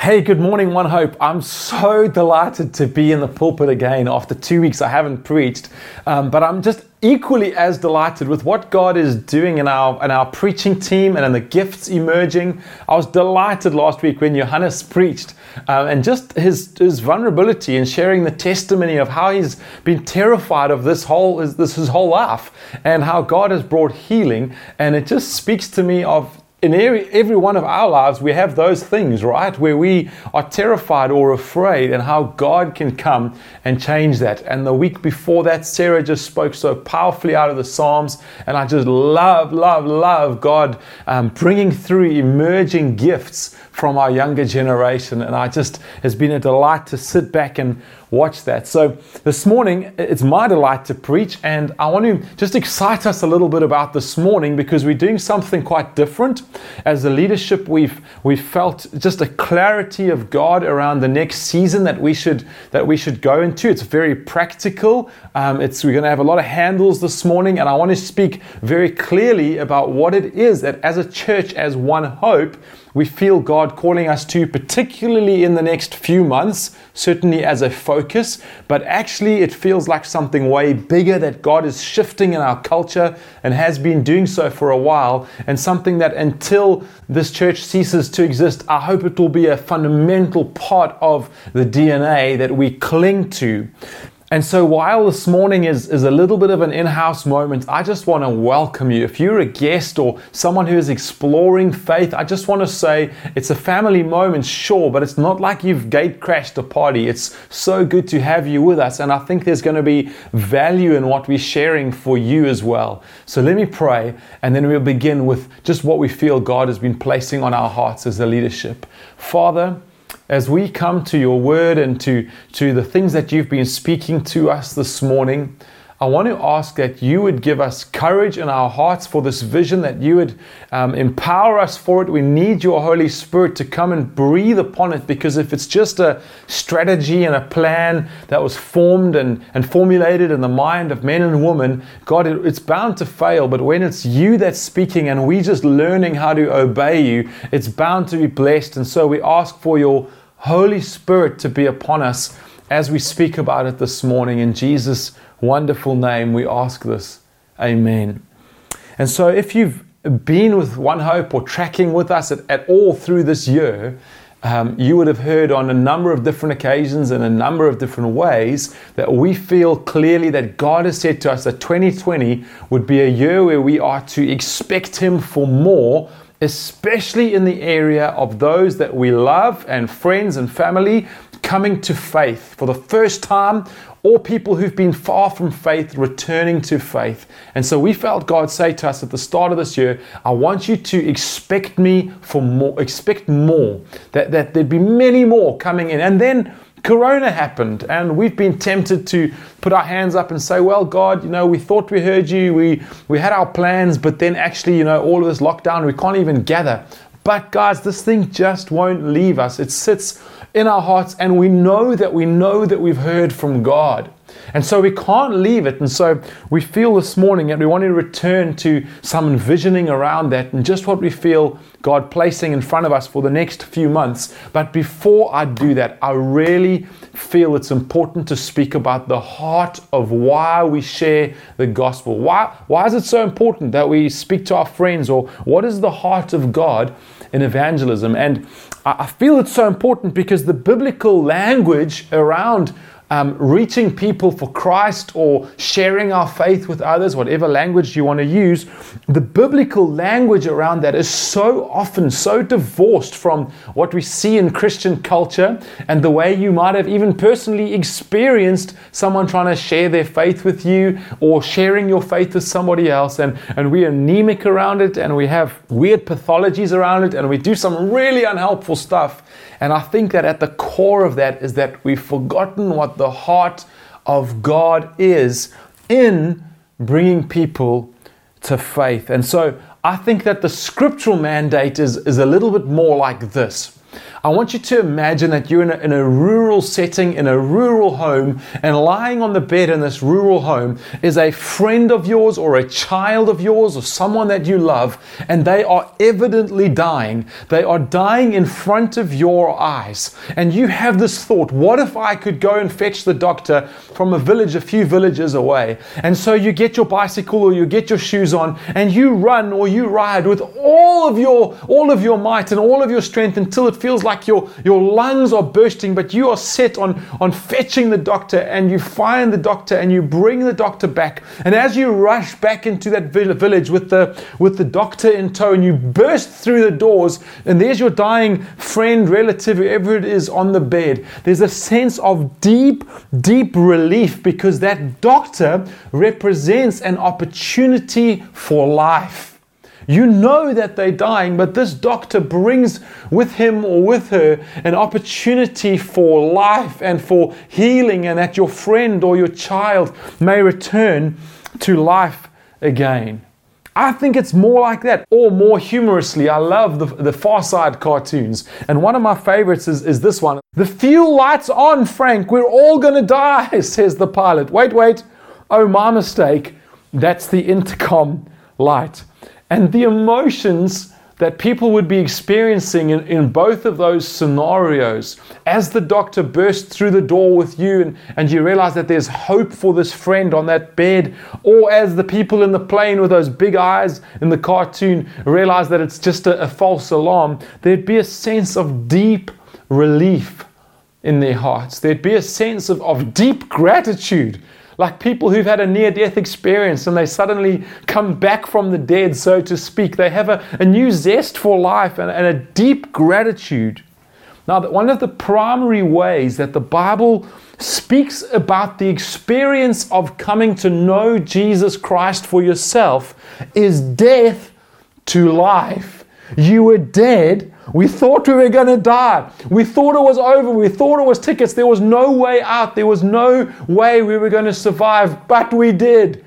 Hey, good morning, One Hope. I'm so delighted to be in the pulpit again after two weeks I haven't preached, um, but I'm just equally as delighted with what God is doing in our in our preaching team and in the gifts emerging. I was delighted last week when Johannes preached um, and just his his vulnerability and sharing the testimony of how he's been terrified of this whole this his whole life and how God has brought healing. And it just speaks to me of in every, every one of our lives, we have those things, right? Where we are terrified or afraid, and how God can come and change that. And the week before that, Sarah just spoke so powerfully out of the Psalms. And I just love, love, love God um, bringing through emerging gifts from our younger generation. And I just, it's been a delight to sit back and watch that. So this morning, it's my delight to preach, and I want to just excite us a little bit about this morning because we're doing something quite different. As a leadership, we've we've felt just a clarity of God around the next season that we should that we should go into. It's very practical. Um, it's we're going to have a lot of handles this morning, and I want to speak very clearly about what it is that as a church, as One Hope we feel God calling us to, particularly in the next few months, certainly as a focus, but actually it feels like something way bigger that God is shifting in our culture and has been doing so for a while, and something that until this church ceases to exist, I hope it will be a fundamental part of the DNA that we cling to. And so, while this morning is, is a little bit of an in house moment, I just want to welcome you. If you're a guest or someone who is exploring faith, I just want to say it's a family moment, sure, but it's not like you've gate crashed a party. It's so good to have you with us. And I think there's going to be value in what we're sharing for you as well. So, let me pray, and then we'll begin with just what we feel God has been placing on our hearts as a leadership. Father, as we come to your word and to, to the things that you've been speaking to us this morning, I want to ask that you would give us courage in our hearts for this vision, that you would um, empower us for it. We need your Holy Spirit to come and breathe upon it because if it's just a strategy and a plan that was formed and, and formulated in the mind of men and women, God, it, it's bound to fail. But when it's you that's speaking and we just learning how to obey you, it's bound to be blessed. And so we ask for your Holy Spirit to be upon us as we speak about it this morning. In Jesus' wonderful name, we ask this. Amen. And so, if you've been with One Hope or tracking with us at, at all through this year, um, you would have heard on a number of different occasions in a number of different ways that we feel clearly that God has said to us that 2020 would be a year where we are to expect Him for more especially in the area of those that we love and friends and family coming to faith for the first time, or people who've been far from faith returning to faith. And so we felt God say to us at the start of this year, I want you to expect me for more, expect more, that, that there'd be many more coming in. And then Corona happened, and we've been tempted to put our hands up and say, Well, God, you know, we thought we heard you, we, we had our plans, but then actually, you know, all of this lockdown, we can't even gather. But, guys, this thing just won't leave us. It sits in our hearts, and we know that we know that we've heard from God. And so we can't leave it. And so we feel this morning that we want to return to some envisioning around that and just what we feel God placing in front of us for the next few months. But before I do that, I really feel it's important to speak about the heart of why we share the gospel. Why, why is it so important that we speak to our friends? Or what is the heart of God in evangelism? And I feel it's so important because the biblical language around um, reaching people for Christ or sharing our faith with others, whatever language you want to use, the biblical language around that is so often so divorced from what we see in Christian culture and the way you might have even personally experienced someone trying to share their faith with you or sharing your faith with somebody else. And, and we are anemic around it and we have weird pathologies around it and we do some really unhelpful stuff. And I think that at the core of that is that we've forgotten what the heart of God is in bringing people to faith. And so I think that the scriptural mandate is, is a little bit more like this. I want you to imagine that you're in a, in a, rural setting, in a rural home, and lying on the bed in this rural home is a friend of yours or a child of yours or someone that you love, and they are evidently dying. They are dying in front of your eyes. And you have this thought what if I could go and fetch the doctor from a village a few villages away? And so you get your bicycle or you get your shoes on and you run or you ride with all of your all of your might and all of your strength until it feels like your, your lungs are bursting, but you are set on, on fetching the doctor and you find the doctor and you bring the doctor back. And as you rush back into that village with the, with the doctor in tow and you burst through the doors, and there's your dying friend, relative, whoever it is on the bed, there's a sense of deep, deep relief because that doctor represents an opportunity for life. You know that they're dying, but this doctor brings with him or with her an opportunity for life and for healing, and that your friend or your child may return to life again. I think it's more like that, or more humorously. I love the, the Far Side cartoons. And one of my favorites is, is this one. The fuel light's on, Frank. We're all to die, says the pilot. Wait, wait. Oh, my mistake. That's the intercom light and the emotions that people would be experiencing in, in both of those scenarios as the doctor bursts through the door with you and, and you realize that there's hope for this friend on that bed, or as the people in the plane with those big eyes in the cartoon realize that it's just a, a false alarm, there'd be a sense of deep relief in their hearts. There'd be a sense of, of deep gratitude like people who've had a near death experience and they suddenly come back from the dead, so to speak. They have a, a new zest for life and, and a deep gratitude. Now, one of the primary ways that the Bible speaks about the experience of coming to know Jesus Christ for yourself is death to life. You were dead we thought we were going to die. We thought it was over. We thought it was tickets. There was no way out. There was no way we were going to survive, but we did.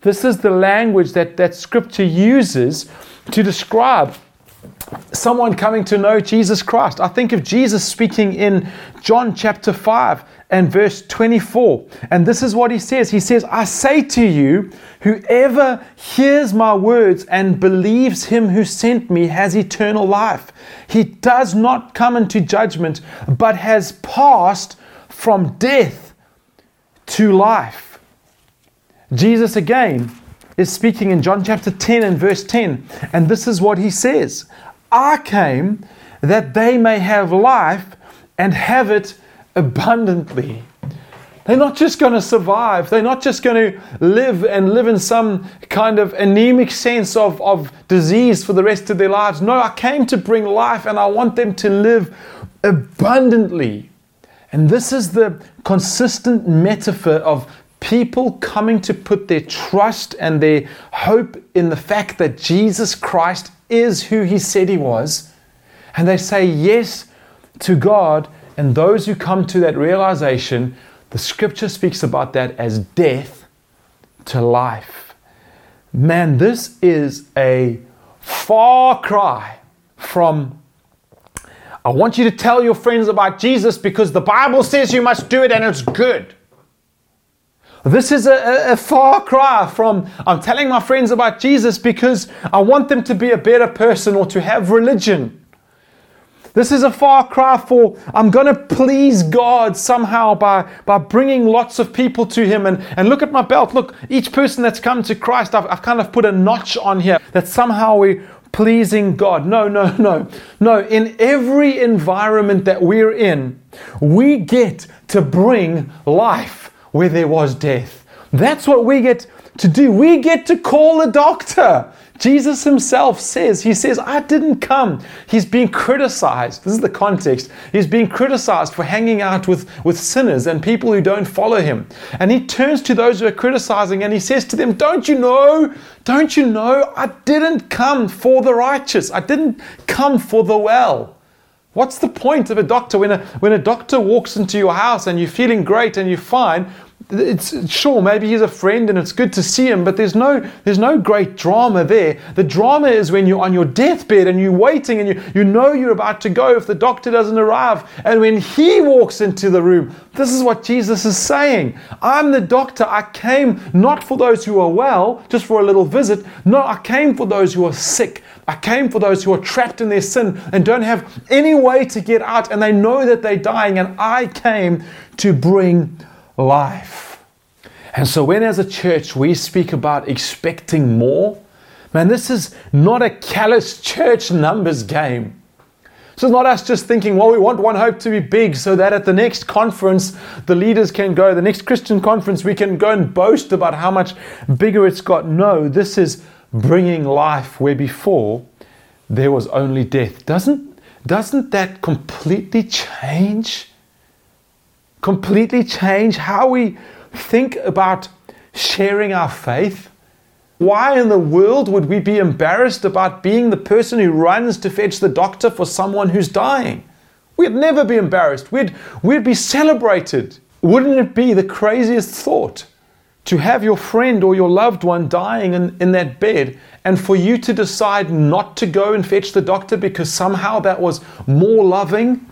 This is the language that, that scripture uses to describe someone coming to know Jesus Christ. I think of Jesus speaking in John chapter 5 and verse 24. And this is what he says He says, I say to you, whoever hears my words and believes him who sent me has eternal life. He does not come into judgment, but has passed from death to life. Jesus again is speaking in John chapter 10 and verse 10. And this is what he says I came that they may have life and have it abundantly. They're not just going to survive. They're not just going to live and live in some kind of anemic sense of, of disease for the rest of their lives. No, I came to bring life and I want them to live abundantly. And this is the consistent metaphor of people coming to put their trust and their hope in the fact that Jesus Christ is who he said he was. And they say yes to God. And those who come to that realization, the scripture speaks about that as death to life. Man, this is a far cry from I want you to tell your friends about Jesus because the Bible says you must do it and it's good. This is a, a, far cry from I'm telling my friends about Jesus because I want them to be a better person or to have religion. This is a far cry for I'm going to please God somehow by, by bringing lots of people to Him. And, and look at my belt. Look, each person that's come to Christ, I've, I've kind of put a notch on here that somehow we're pleasing God. No, no, no. No, in every environment that we're in, we get to bring life where there was death. That's what we get to do. We get to call a doctor. Jesus himself says, He says, I didn't come. He's being criticized. This is the context. He's being criticized for hanging out with, with sinners and people who don't follow him. And he turns to those who are criticizing and he says to them, Don't you know? Don't you know? I didn't come for the righteous. I didn't come for the well. What's the point of a doctor when a, when a doctor walks into your house and you're feeling great and you're fine? It's sure maybe he's a friend and it's good to see him but there's no there's no great drama there. The drama is when you're on your deathbed and you're waiting and you, you know you're about to go if the doctor doesn't arrive. And when he walks into the room this is what jesus is saying. I'm the doctor. I came not for those who are well just for a little visit. No i came for those who are sick. I came for those who are trapped in their sin and don't have any way to get out, and they know that they're dying, and I came to bring life. And so, when as a church we speak about expecting more, man, this is not a callous church numbers game. So it's not us just thinking, well, we want One Hope to be big so that at the next conference, the leaders can go, the next Christian conference, we can go and boast about how much bigger it's got. No, this is bringing life where before there was only death. Doesn't, doesn't that completely change completely change how we think about sharing our faith? Why in the world would we be embarrassed about being the person who runs to fetch the doctor for someone who's dying? We'd never be embarrassed. We'd, we'd be celebrated. Wouldn't it be the craziest thought to have your friend or your loved one dying in, in that bed and for you to decide not to go and fetch the doctor because somehow that was more loving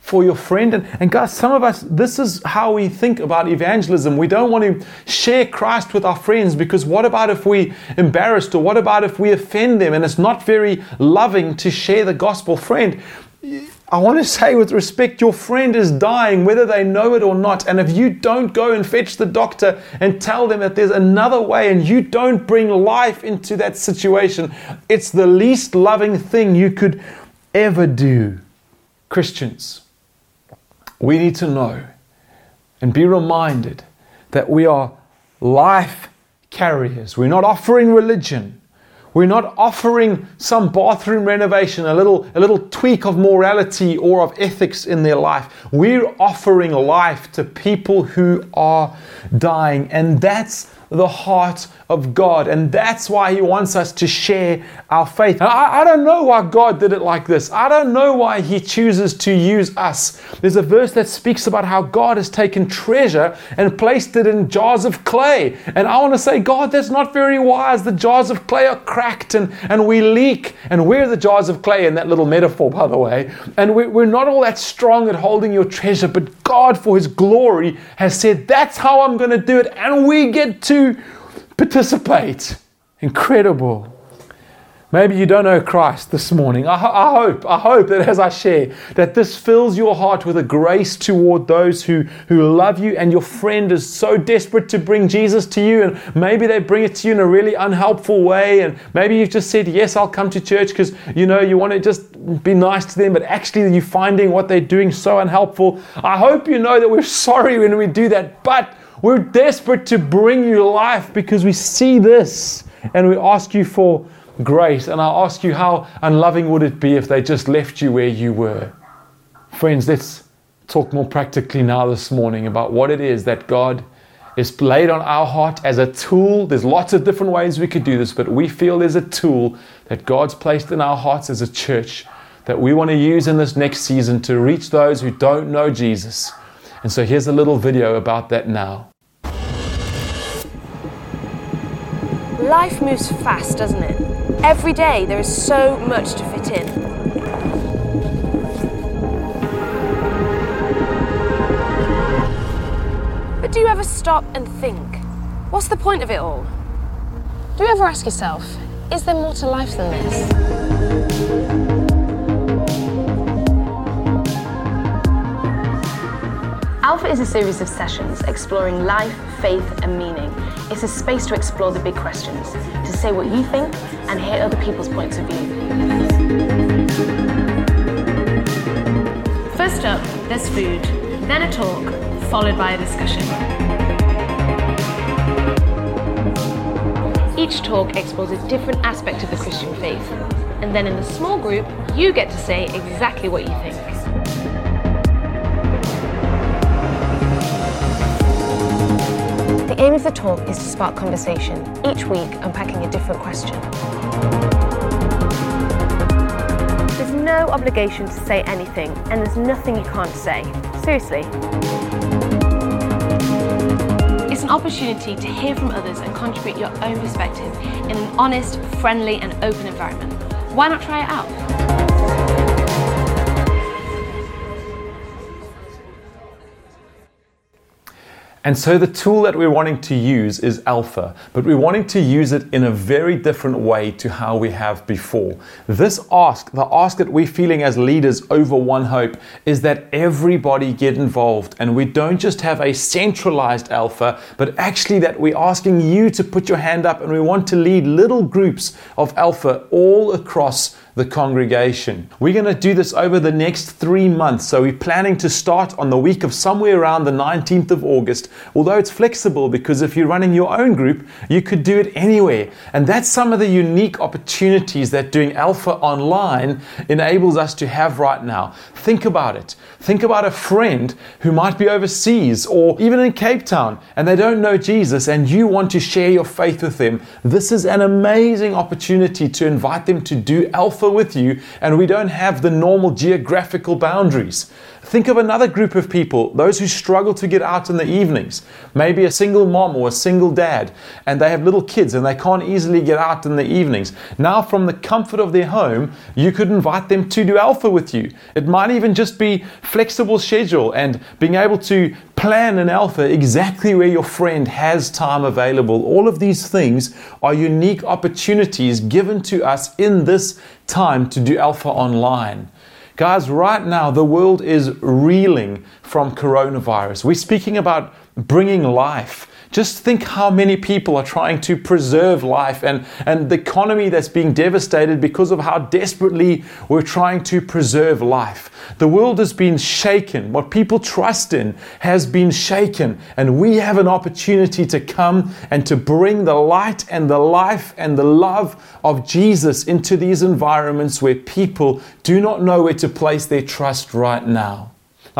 for your friend. And, and guys, some of us, this is how we think about evangelism. We don't want to share Christ with our friends because what about if we embarrassed or what about if we offend them and it's not very loving to share the gospel? Friend, I want to say with respect, your friend is dying, whether they know it or not. And if you don't go and fetch the doctor and tell them that there's another way and you don't bring life into that situation, it's the least loving thing you could ever do. Christians, we need to know and be reminded that we are life carriers. We're not offering religion. We're not offering some bathroom renovation, a little, a little tweak of morality or of ethics in their life. We're offering life to people who are dying. And that's the heart of God. And that's why He wants us to share our faith. I, I, don't know why God did it like this. I don't know why He chooses to use us. There's a verse that speaks about how God has taken treasure and placed it in jars of clay. And I want to say, God, that's not very wise. The jars of clay are cracked and, and we leak. And we're the jars of clay in that little metaphor, by the way. And we, we're not all that strong at holding your treasure, but God, for His glory, has said, That's how I'm going to do it. And we get to participate. Incredible. Maybe you don't know Christ this morning. I, I, hope, I hope that as I share, that this fills your heart with a grace toward those who, who love you and your friend is so desperate to bring Jesus to you and maybe they bring it to you in a really unhelpful way and maybe you've just said, yes, I'll come to church because, you know, you want to just be nice to them, but actually you're finding what they're doing so unhelpful. I hope you know that we're sorry when we do that, but we're desperate to bring you life because we see this and we ask you for grace. And I ask you, how unloving would it be if they just left you where you were? Friends, let's talk more practically now this morning about what it is that God is laid on our heart as a tool. There's lots of different ways we could do this, but we feel there's a tool that God's placed in our hearts as a church that we want to use in this next season to reach those who don't know Jesus. And so here's a little video about that now. Life moves fast, doesn't it? Every day there is so much to fit in. But do you ever stop and think, what's the point of it all? Do you ever ask yourself, is there more to life than this? Alpha is a series of sessions exploring life, faith, and meaning. It's a space to explore the big questions, to say what you think, and hear other people's points of view. First up, there's food, then a talk, followed by a discussion. Each talk explores a different aspect of the Christian faith, and then in the small group, you get to say exactly what you think. Aim of the talk is to spark conversation, each week unpacking a different question. There's no obligation to say anything, and there's nothing you can't say. Seriously. It's an opportunity to hear from others and contribute your own perspective in an honest, friendly, and open environment. Why not try it out? And so the tool that we're wanting to use is Alpha, but we're wanting to use it in a very different way to how we have before. This ask, the ask that we're feeling as leaders over One Hope, is that everybody get involved and we don't just have a centralized Alpha, but actually that we're asking you to put your hand up and we want to lead little groups of Alpha all across the congregation. We're going to do this over the next three months. So we're planning to start on the week of somewhere around the 19th of August, although it's flexible because if you're running your own group, you could do it anywhere. And that's some of the unique opportunities that doing Alpha online enables us to have right now. Think about it. Think about a friend who might be overseas or even in Cape Town and they don't know Jesus and you want to share your faith with them. This is an amazing opportunity to invite them to do Alpha with you and we don't have the normal geographical boundaries. Think of another group of people, those who struggle to get out in the evenings. Maybe a single mom or a single dad, and they have little kids and they can't easily get out in the evenings. Now, from the comfort of their home, you could invite them to do Alpha with you. It might even just be flexible schedule and being able to plan an Alpha exactly where your friend has time available. All of these things are unique opportunities given to us in this time to do Alpha online. Guys, right now the world is reeling from coronavirus. We're speaking about bringing life. Just think how many people are trying to preserve life and, and the economy that's being devastated because of how desperately we're trying to preserve life. The world has been shaken. What people trust in has been shaken. And we have an opportunity to come and to bring the light and the life and the love of Jesus into these environments where people do not know where to place their trust right now.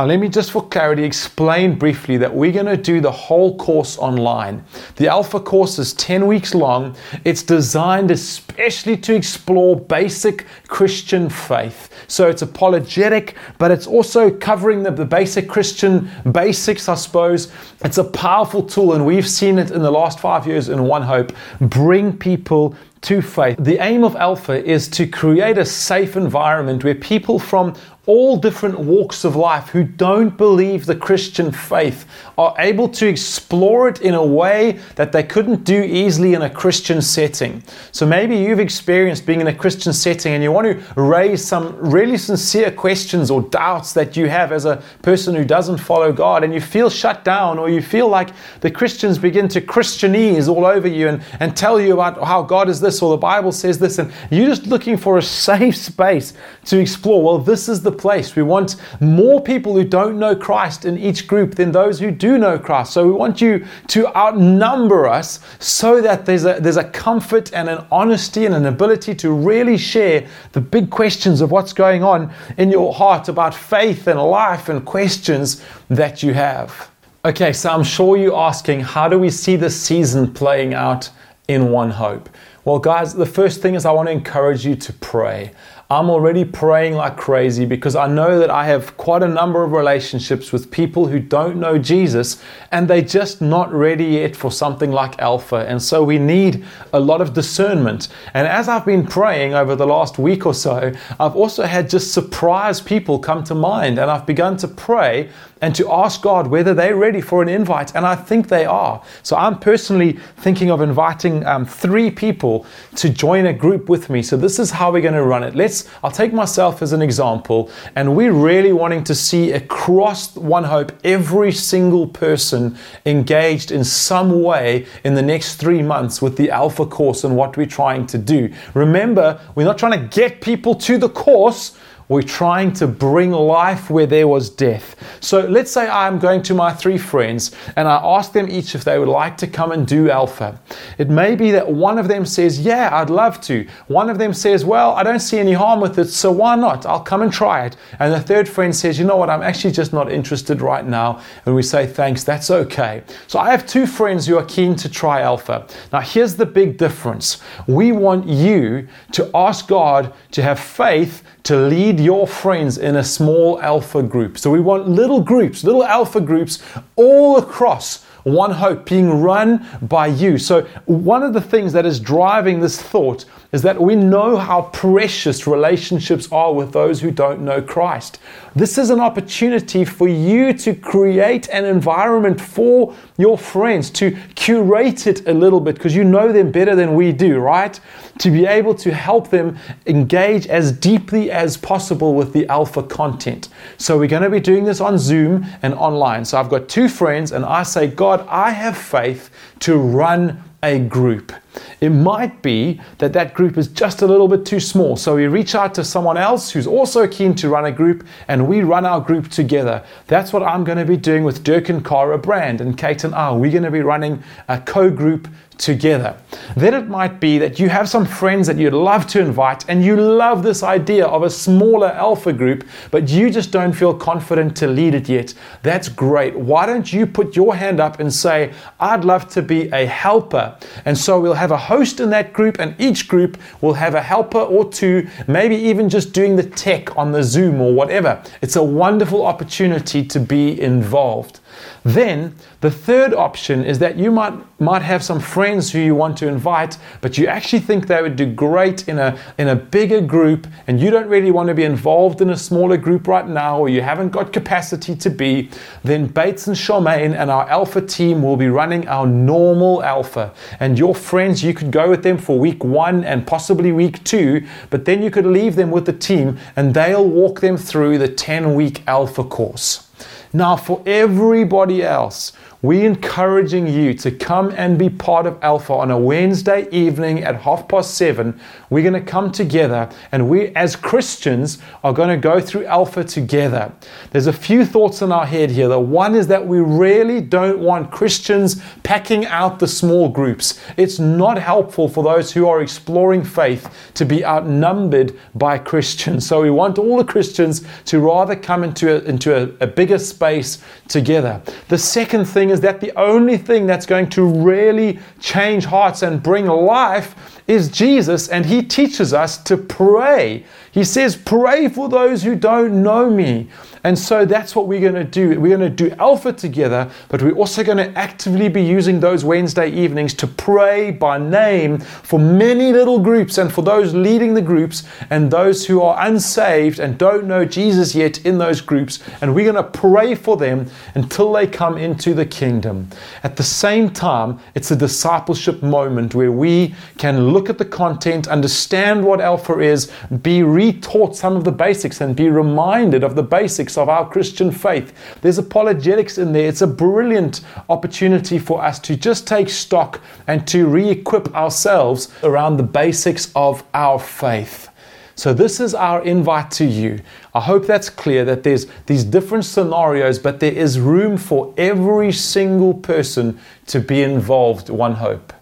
Now, let me just for clarity explain briefly that we're going to do the whole course online. The Alpha course is 10 weeks long. It's designed especially to explore basic Christian faith. So it's apologetic, but it's also covering the, the basic Christian basics, I suppose. It's a powerful tool, and we've seen it in the last five years in One Hope bring people to faith. The aim of Alpha is to create a safe environment where people from all different walks of life who don't believe the Christian faith are able to explore it in a way that they couldn't do easily in a Christian setting. So maybe you've experienced being in a Christian setting and you want to raise some really sincere questions or doubts that you have as a person who doesn't follow God and you feel shut down or you feel like the Christians begin to Christianese all over you and, and tell you about how God is this or the Bible says this and you're just looking for a safe space to explore. Well, this is the place. We want more people who don't know Christ in each group than those who do know Christ. So we want you to outnumber us so that there's a, there's a comfort and an honesty and an ability to really share the big questions of what's going on in your heart about faith and life and questions that you have. Okay, so I'm sure you're asking, how do we see this season playing out in One Hope? Well, guys, the first thing is I want to encourage you to pray. I'm already praying like crazy because I know that I have quite a number of relationships with people who don't know Jesus and they're just not ready yet for something like Alpha. And so we need a lot of discernment. And as I've been praying over the last week or so, I've also had just surprise people come to mind and I've begun to pray and to ask God whether they're ready for an invite. And I think they are. So I'm personally thinking of inviting um, three people to join a group with me. So this is how we're going to run it. Let's, I'll take myself as an example. And we're really wanting to see across One Hope every single person engaged in some way in the next three months with the Alpha course and what we're trying to do. Remember, we're not trying to get people to the course. We're trying to bring life where there was death. So let's say I'm going to my three friends and I ask them each if they would like to come and do Alpha. It may be that one of them says, Yeah, I'd love to. One of them says, Well, I don't see any harm with it, so why not? I'll come and try it. And the third friend says, You know what? I'm actually just not interested right now. And we say, Thanks, that's okay. So I have two friends who are keen to try Alpha. Now, here's the big difference we want you to ask God to have faith to lead your friends in a small alpha group. So we want little groups, little alpha groups all across One Hope being run by you. So, one of the things that is driving this thought is that we know how precious relationships are with those who don't know Christ. This is an opportunity for you to create an environment for your friends, to curate it a little bit because you know them better than we do, right? To be able to help them engage as deeply as possible with the alpha content. So, we're going to be doing this on Zoom and online. So, I've got two friends, and I say, God, I have faith to run a group. It might be that that group is just a little bit too small. So we reach out to someone else who's also keen to run a group and we run our group together. That's what I'm going to be doing with Dirk and Cara Brand and Kate and I. We're going to be running a co group together. Then it might be that you have some friends that you'd love to invite and you love this idea of a smaller alpha group, but you just don't feel confident to lead it yet. That's great. Why don't you put your hand up and say, I'd love to be a helper? And so we'll have a host in that group, and each group will have a helper or two, maybe even just doing the tech on the Zoom or whatever. It's a wonderful opportunity to be involved. Then the third option is that you might might have some friends who you want to invite, but you actually think they would do great in a in a bigger group, and you don't really want to be involved in a smaller group right now, or you haven't got capacity to be. Then Bates and Charmaine and our Alpha team will be running our normal Alpha, and your friends you could go with them for week one and possibly week two, but then you could leave them with the team, and they'll walk them through the 10 week Alpha course. Now, for everybody else, we're encouraging you to come and be part of Alpha on a Wednesday evening at half past seven. We're going to come together and we, as Christians, are going to go through Alpha together. There's a few thoughts in our head here. The one is that we really don't want Christians packing out the small groups. It's not helpful for those who are exploring faith to be outnumbered by Christians. So we want all the Christians to rather come into a, into a, a bigger space together. The second thing is that the only thing that's going to really change hearts and bring life is Jesus, and He teaches us to pray. He says, Pray for those who don't know me. And so that's what we're going to do. We're going to do Alpha together, but we're also going to actively be using those Wednesday evenings to pray by name for many little groups and for those leading the groups and those who are unsaved and don't know Jesus yet in those groups. And we're going to pray for them until they come into the kingdom. At the same time, it's a discipleship moment where we can look at the content, understand what Alpha is, be retaught some of the basics, and be reminded of the basics of our Christian faith. There's apologetics in there. It's a brilliant opportunity for us to just take stock and to re equip ourselves around the basics of our faith. So, this is our invite to you. I hope that's clear that there's these different scenarios, but there is room for every single person to be involved, one hope.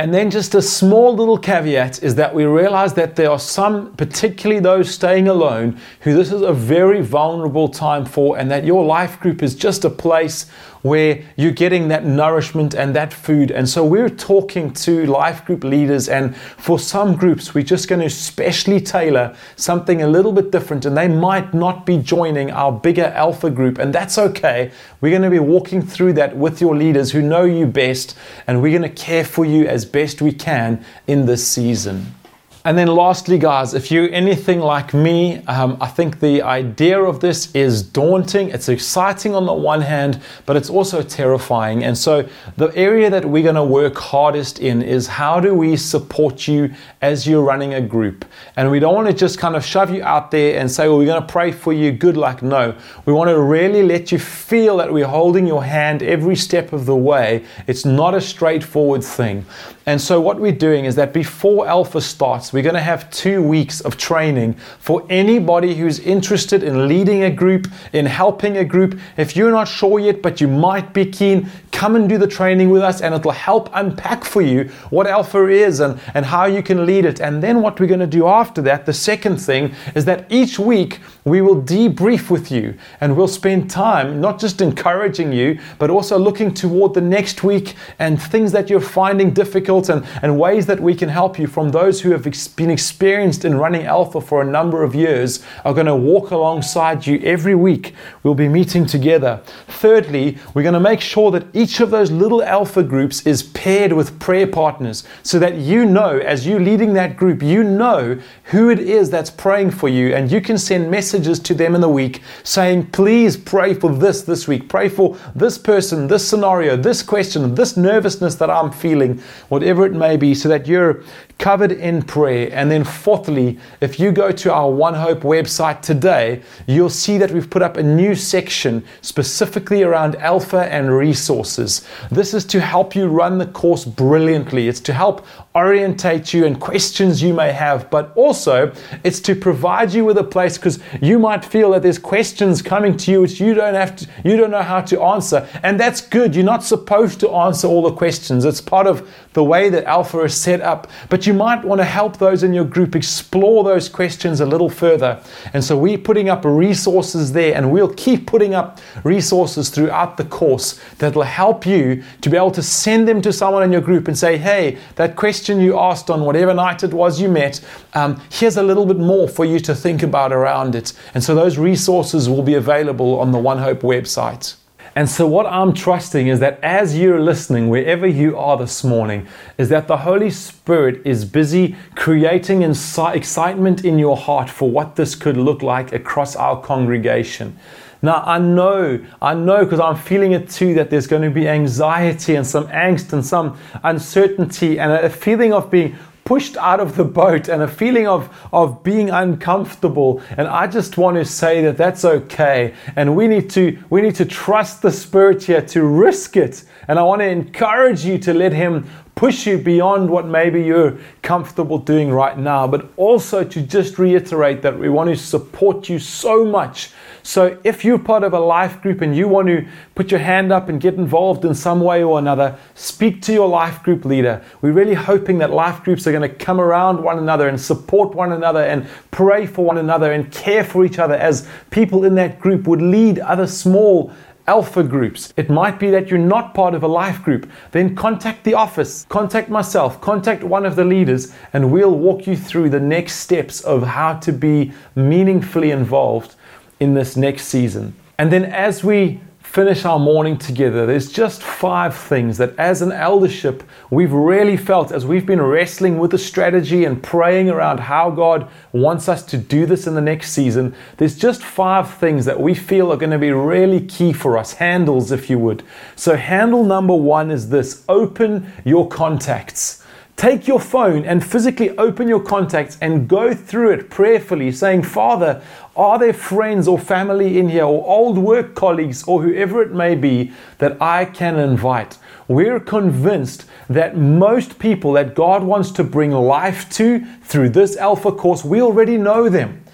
And then just a small little caveat is that we realize that there are some, particularly those staying alone, who this is a very vulnerable time for, and that your life group is just a place where you're getting that nourishment and that food. And so we're talking to life group leaders, and for some groups, we're just going to specially tailor something a little bit different, and they might not be joining our bigger alpha group, and that's okay. We're going to be walking through that with your leaders who know you best, and we're going to care for you as best we can in this season. And then, lastly, guys, if you're anything like me, um, I think the idea of this is daunting. It's exciting on the one hand, but it's also terrifying. And so, the area that we're going to work hardest in is how do we support you as you're running a group? And we don't want to just kind of shove you out there and say, well, we're going to pray for you, good luck. No, we want to really let you feel that we're holding your hand every step of the way. It's not a straightforward thing. And so, what we're doing is that before Alpha starts, we're going to have two weeks of training for anybody who's interested in leading a group, in helping a group. If you're not sure yet, but you might be keen, come and do the training with us, and it'll help unpack for you what Alpha is and, and how you can lead it. And then, what we're going to do after that, the second thing, is that each week we will debrief with you and we'll spend time not just encouraging you, but also looking toward the next week and things that you're finding difficult and, and ways that we can help you from those who have experienced been experienced in running Alpha for a number of years are going to walk alongside you every week. We'll be meeting together. Thirdly, we're going to make sure that each of those little Alpha groups is paired with prayer partners so that you know, as you're leading that group, you know who it is that's praying for you, and you can send messages to them in the week saying, Please pray for this this week, pray for this person, this scenario, this question, this nervousness that I'm feeling, whatever it may be, so that you're covered in prayer. And then, fourthly, if you go to our One Hope website today, you'll see that we've put up a new section specifically around Alpha and resources. This is to help you run the course brilliantly, it's to help orientate you and questions you may have, but also it's to provide you with a place because you might feel that there's questions coming to you which you don't have to, you don't know how to answer. And that's good. You're not supposed to answer all the questions. It's part of the way that Alpha is set up. But you might want to help those in your group explore those questions a little further. And so we're putting up resources there, and we'll keep putting up resources throughout the course that will help you to be able to send them to someone in your group and say, hey, that question you asked on whatever night it was you met, um, here's a little bit more for you to think about around it. And so those resources will be available on the One Hope website. And so, what I'm trusting is that as you're listening, wherever you are this morning, is that the Holy Spirit is busy creating insi- excitement in your heart for what this could look like across our congregation. Now, I know, I know because I'm feeling it too that there's going to be anxiety and some angst and some uncertainty and a feeling of being pushed out of the boat and a feeling of, of being uncomfortable. And I just want to say that that's okay. And we need to, we need to trust the Spirit here to risk it. And I want to encourage you to let Him push you beyond what maybe you're comfortable doing right now, but also to just reiterate that we want to support you so much so if you're part of a life group and you want to put your hand up and get involved in some way or another, speak to your life group leader. We're really hoping that life groups are going to come around one another and support one another and pray for one another and care for each other as people in that group would lead other small alpha groups. It might be that you're not part of a life group. Then contact the office, contact myself, contact one of the leaders, and we'll walk you through the next steps of how to be meaningfully involved in this next season. And then as we finish our morning together, there's just five things that as an eldership we've really felt as we've been wrestling with the strategy and praying around how God wants us to do this in the next season. There's just five things that we feel are going to be really key for us, handles, if you would. So, handle number one is this open your contacts. Take your phone and physically open your contacts and go through it prayerfully, saying, Father, are there friends or family in here or old work colleagues or whoever it may be that I can invite? We're convinced that most people that God wants to bring life to through this Alpha course, we already know them.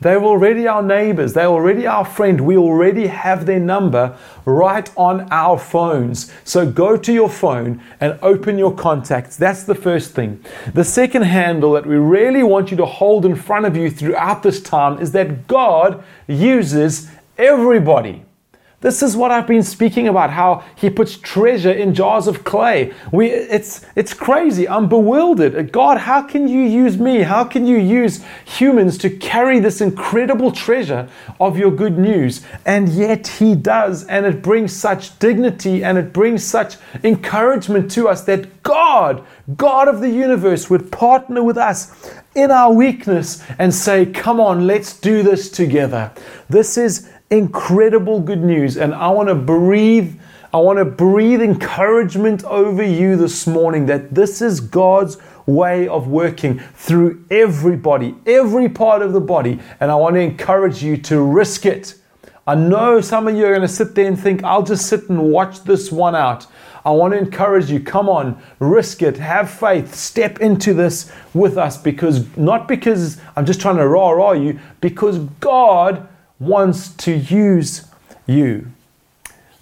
They're already our neighbors. They're already our friend. We already have their number right on our phones. So go to your phone and open your contacts. That's the first thing. The second handle that we really want you to hold in front of you throughout this time is that God uses everybody. This is what I've been speaking about how he puts treasure in jars of clay. We, it's, it's crazy. I'm bewildered. God, how can you use me? How can you use humans to carry this incredible treasure of your good news? And yet he does. And it brings such dignity and it brings such encouragement to us that God, God of the universe, would partner with us in our weakness and say, Come on, let's do this together. This is incredible good news. And I want to breathe, I want to breathe encouragement over you this morning that this is God's way of working through everybody, every part of the body. And I want to encourage you to risk it. I know some of you are going to sit there and think, I'll just sit and watch this one out. I want to encourage you, come on, risk it, have faith, step into this with us because not because I'm just trying to rah rah you, because God wants to use you.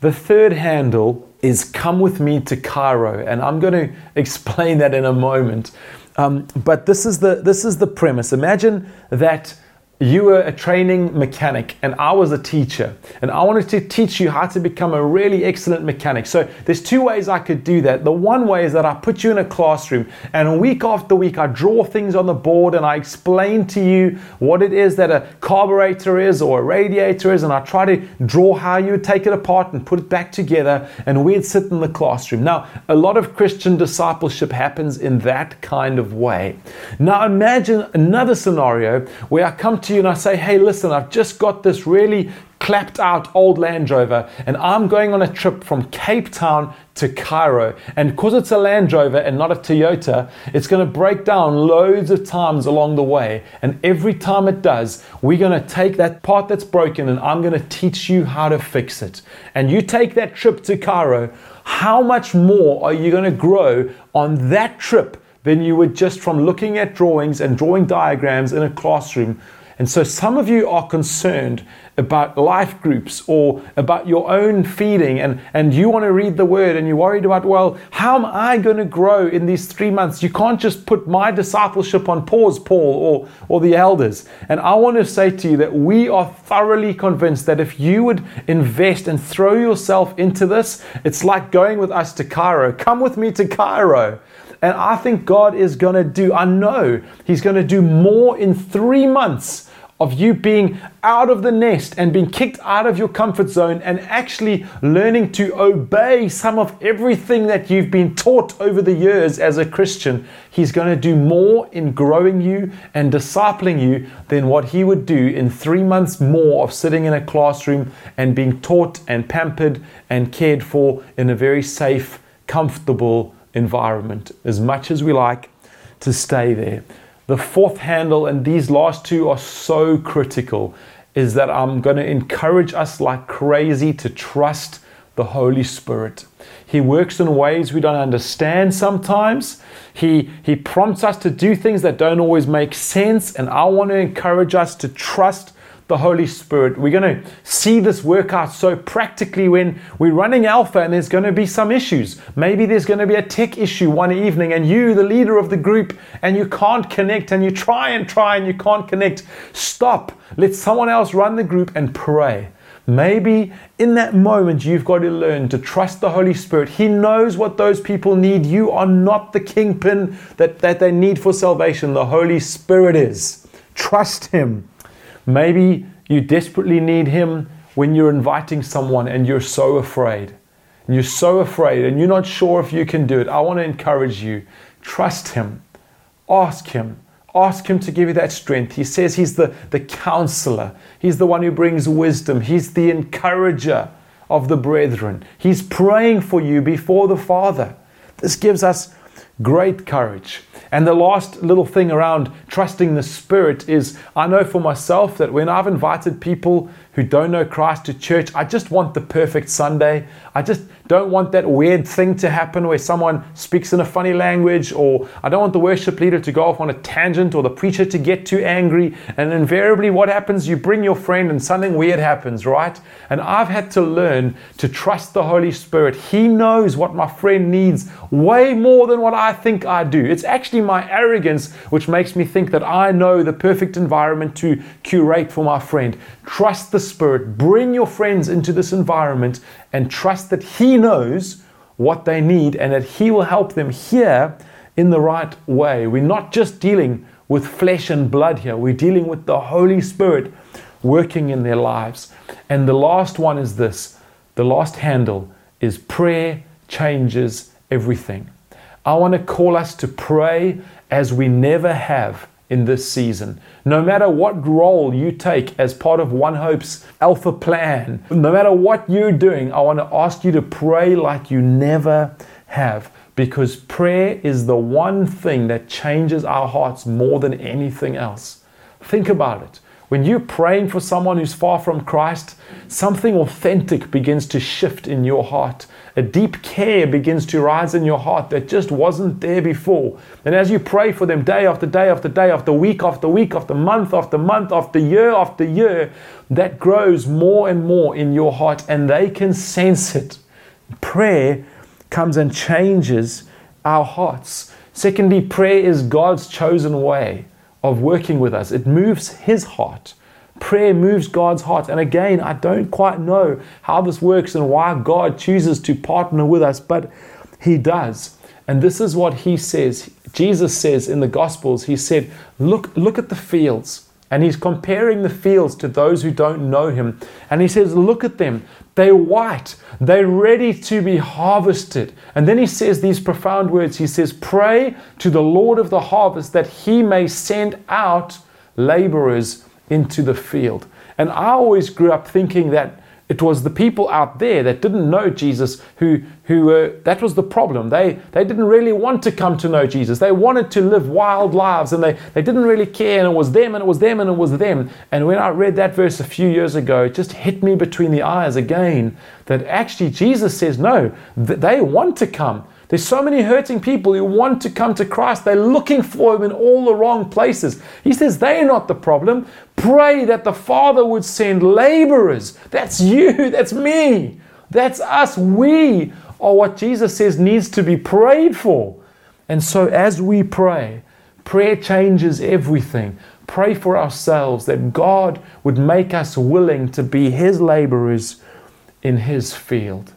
The third handle is come with me to Cairo, and I'm going to explain that in a moment. Um, but this is the this is the premise. Imagine that you were a training mechanic and I was a teacher, and I wanted to teach you how to become a really excellent mechanic. So, there's two ways I could do that. The one way is that I put you in a classroom, and week after week, I draw things on the board and I explain to you what it is that a carburetor is or a radiator is, and I try to draw how you would take it apart and put it back together, and we'd sit in the classroom. Now, a lot of Christian discipleship happens in that kind of way. Now, imagine another scenario where I come to you and I say, hey, listen, I've just got this really clapped out old Land Rover and I'm going on a trip from Cape Town to Cairo. And because it's a Land Rover and not a Toyota, it's going to break down loads of times along the way. And every time it does, we're going to take that part that's broken and I'm going to teach you how to fix it. And you take that trip to Cairo, how much more are you going to grow on that trip than you would just from looking at drawings and drawing diagrams in a classroom and so some of you are concerned about life groups or about your own feeding, and, and you want to read the word and you're worried about, well, how am I going to grow in these three months? You can't just put my discipleship on pause, Paul, or, or the elders. And I want to say to you that we are thoroughly convinced that if you would invest and throw yourself into this, it's like going with us to Cairo. Come with me to Cairo. And I think God is going to do, I know He's going to do more in three months of you being out of the nest and being kicked out of your comfort zone and actually learning to obey some of everything that you've been taught over the years as a Christian. He's going to do more in growing you and discipling you than what he would do in three months more of sitting in a classroom and being taught and pampered and cared for in a very safe, comfortable environment as much as we like to stay there. The fourth handle, and these last two are so critical, is that I'm going to encourage us like crazy to trust the Holy Spirit. He works in ways we don't understand sometimes. He, he prompts us to do things that don't always make sense, and I want to encourage us to trust the Holy Spirit. We're going to see this work out so practically when we're running Alpha and there's going to be some issues. Maybe there's going to be a tech issue one evening and you, the leader of the group, and you can't connect and you try and try and you can't connect. Stop. Let someone else run the group and pray. Maybe in that moment you've got to learn to trust the Holy Spirit. He knows what those people need. You are not the kingpin that, that they need for salvation. The Holy Spirit is. Trust Him. Maybe you desperately need Him when you're inviting someone and you're so afraid. And you're so afraid and you're not sure if you can do it. I want to encourage you. Trust Him. Ask Him. Ask Him to give you that strength. He says He's the, the counselor, He's the one who brings wisdom, He's the encourager of the brethren. He's praying for you before the Father. This gives us great courage. And the last little thing around trusting the Spirit is I know for myself that when I've invited people who don't know Christ to church, I just want the perfect Sunday. I just don't want that weird thing to happen where someone speaks in a funny language, or I don't want the worship leader to go off on a tangent or the preacher to get too angry. And invariably, what happens? You bring your friend and something weird happens, right? And I've had to learn to trust the Holy Spirit. He knows what my friend needs way more than what I think I do. It's actually my arrogance which makes me think that I know the perfect environment to curate for my friend. Trust the Spirit. Bring your friends into this environment and trust that He knows what they need and that He will help them here in the right way. We're not just dealing with flesh and blood here, we're dealing with the Holy Spirit working in their lives. And the last one is this the last handle is prayer changes everything. I want to call us to pray as we never have in this season. No matter what role you take as part of One Hope's Alpha plan, no matter what you're doing, I want to ask you to pray like you never have because prayer is the one thing that changes our hearts more than anything else. Think about it. When you're praying for someone who's far from Christ, something authentic begins to shift in your heart. A deep care begins to rise in your heart that just wasn't there before. And as you pray for them day after day after day, after week after week, after month after month, after year after year, that grows more and more in your heart and they can sense it. Prayer comes and changes our hearts. Secondly, prayer is God's chosen way of working with us. It moves His heart. Prayer moves God's heart. And again, I don't quite know how this works and why God chooses to partner with us, but He does. And this is what He says. Jesus says in the Gospels, He said, Look, look at the fields. And he's comparing the fields to those who don't know him. And he says, Look at them. They're white. They're ready to be harvested. And then he says these profound words. He says, Pray to the Lord of the harvest that he may send out laborers into the field. And I always grew up thinking that it was the people out there that didn't know Jesus who, who were, that was the problem. They, they didn't really want to come to know Jesus. They wanted to live wild lives and they, they didn't really care. And it was them and it was them and it was them. And when I read that verse a few years ago, it just hit me between the eyes again that actually Jesus says, no, they want to come. There's so many hurting people who want to come to Christ. They're looking for Him in all the wrong places. He says they're not the problem. Pray that the Father would send laborers. That's you. That's me. That's us. We are what Jesus says needs to be prayed for. And so as we pray, prayer changes everything. Pray for ourselves that God would make us willing to be His laborers in His field.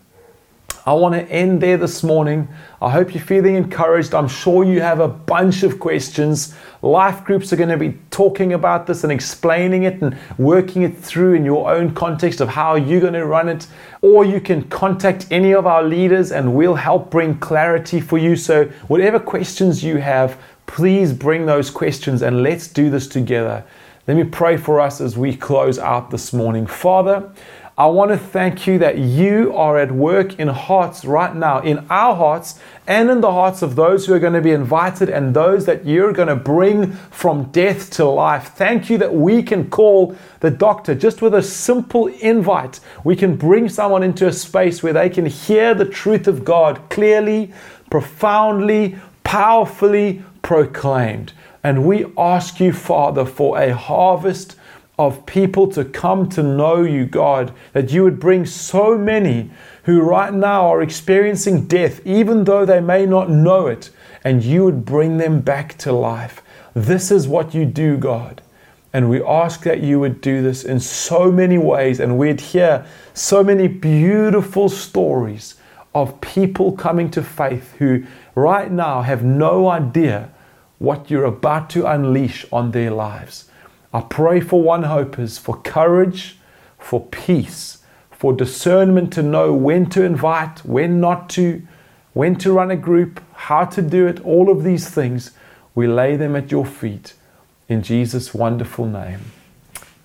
I want to end there this morning. I hope you're feeling encouraged. I'm sure you have a bunch of questions. Life groups are going to be talking about this and explaining it and working it through in your own context of how you're going to run it. Or you can contact any of our leaders and we'll help bring clarity for you. So, whatever questions you have, please bring those questions and let's do this together. Let me pray for us as we close out this morning. Father, I want to thank you that you are at work in hearts right now, in our hearts and in the hearts of those who are going to be invited and those that you're going to bring from death to life. Thank you that we can call the doctor just with a simple invite. We can bring someone into a space where they can hear the truth of God clearly, profoundly, powerfully proclaimed. And we ask you, Father, for a harvest of people to come to know you, God, that you would bring so many who right now are experiencing death, even though they may not know it, and you would bring them back to life. This is what you do, God. And we ask that you would do this in so many ways, and we'd hear so many beautiful stories of people coming to faith who right now have no idea what you're about to unleash on their lives. I pray for one hopers for courage, for peace, for discernment to know when to invite, when not to, when to run a group, how to do it, all of these things. We lay them at your feet in Jesus' wonderful name.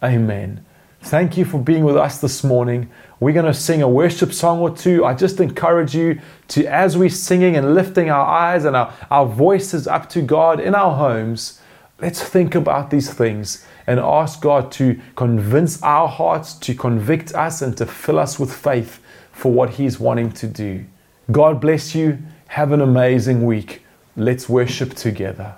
Amen. Thank you for being with us this morning. We're going to sing a worship song or two. I just encourage you to, as we're singing and lifting our eyes and our, our voices up to God in our homes, let's think about these things and ask God to convince our hearts, to convict us, and to fill us with faith for what He's wanting to do. God bless you. Have an amazing week. Let's worship together.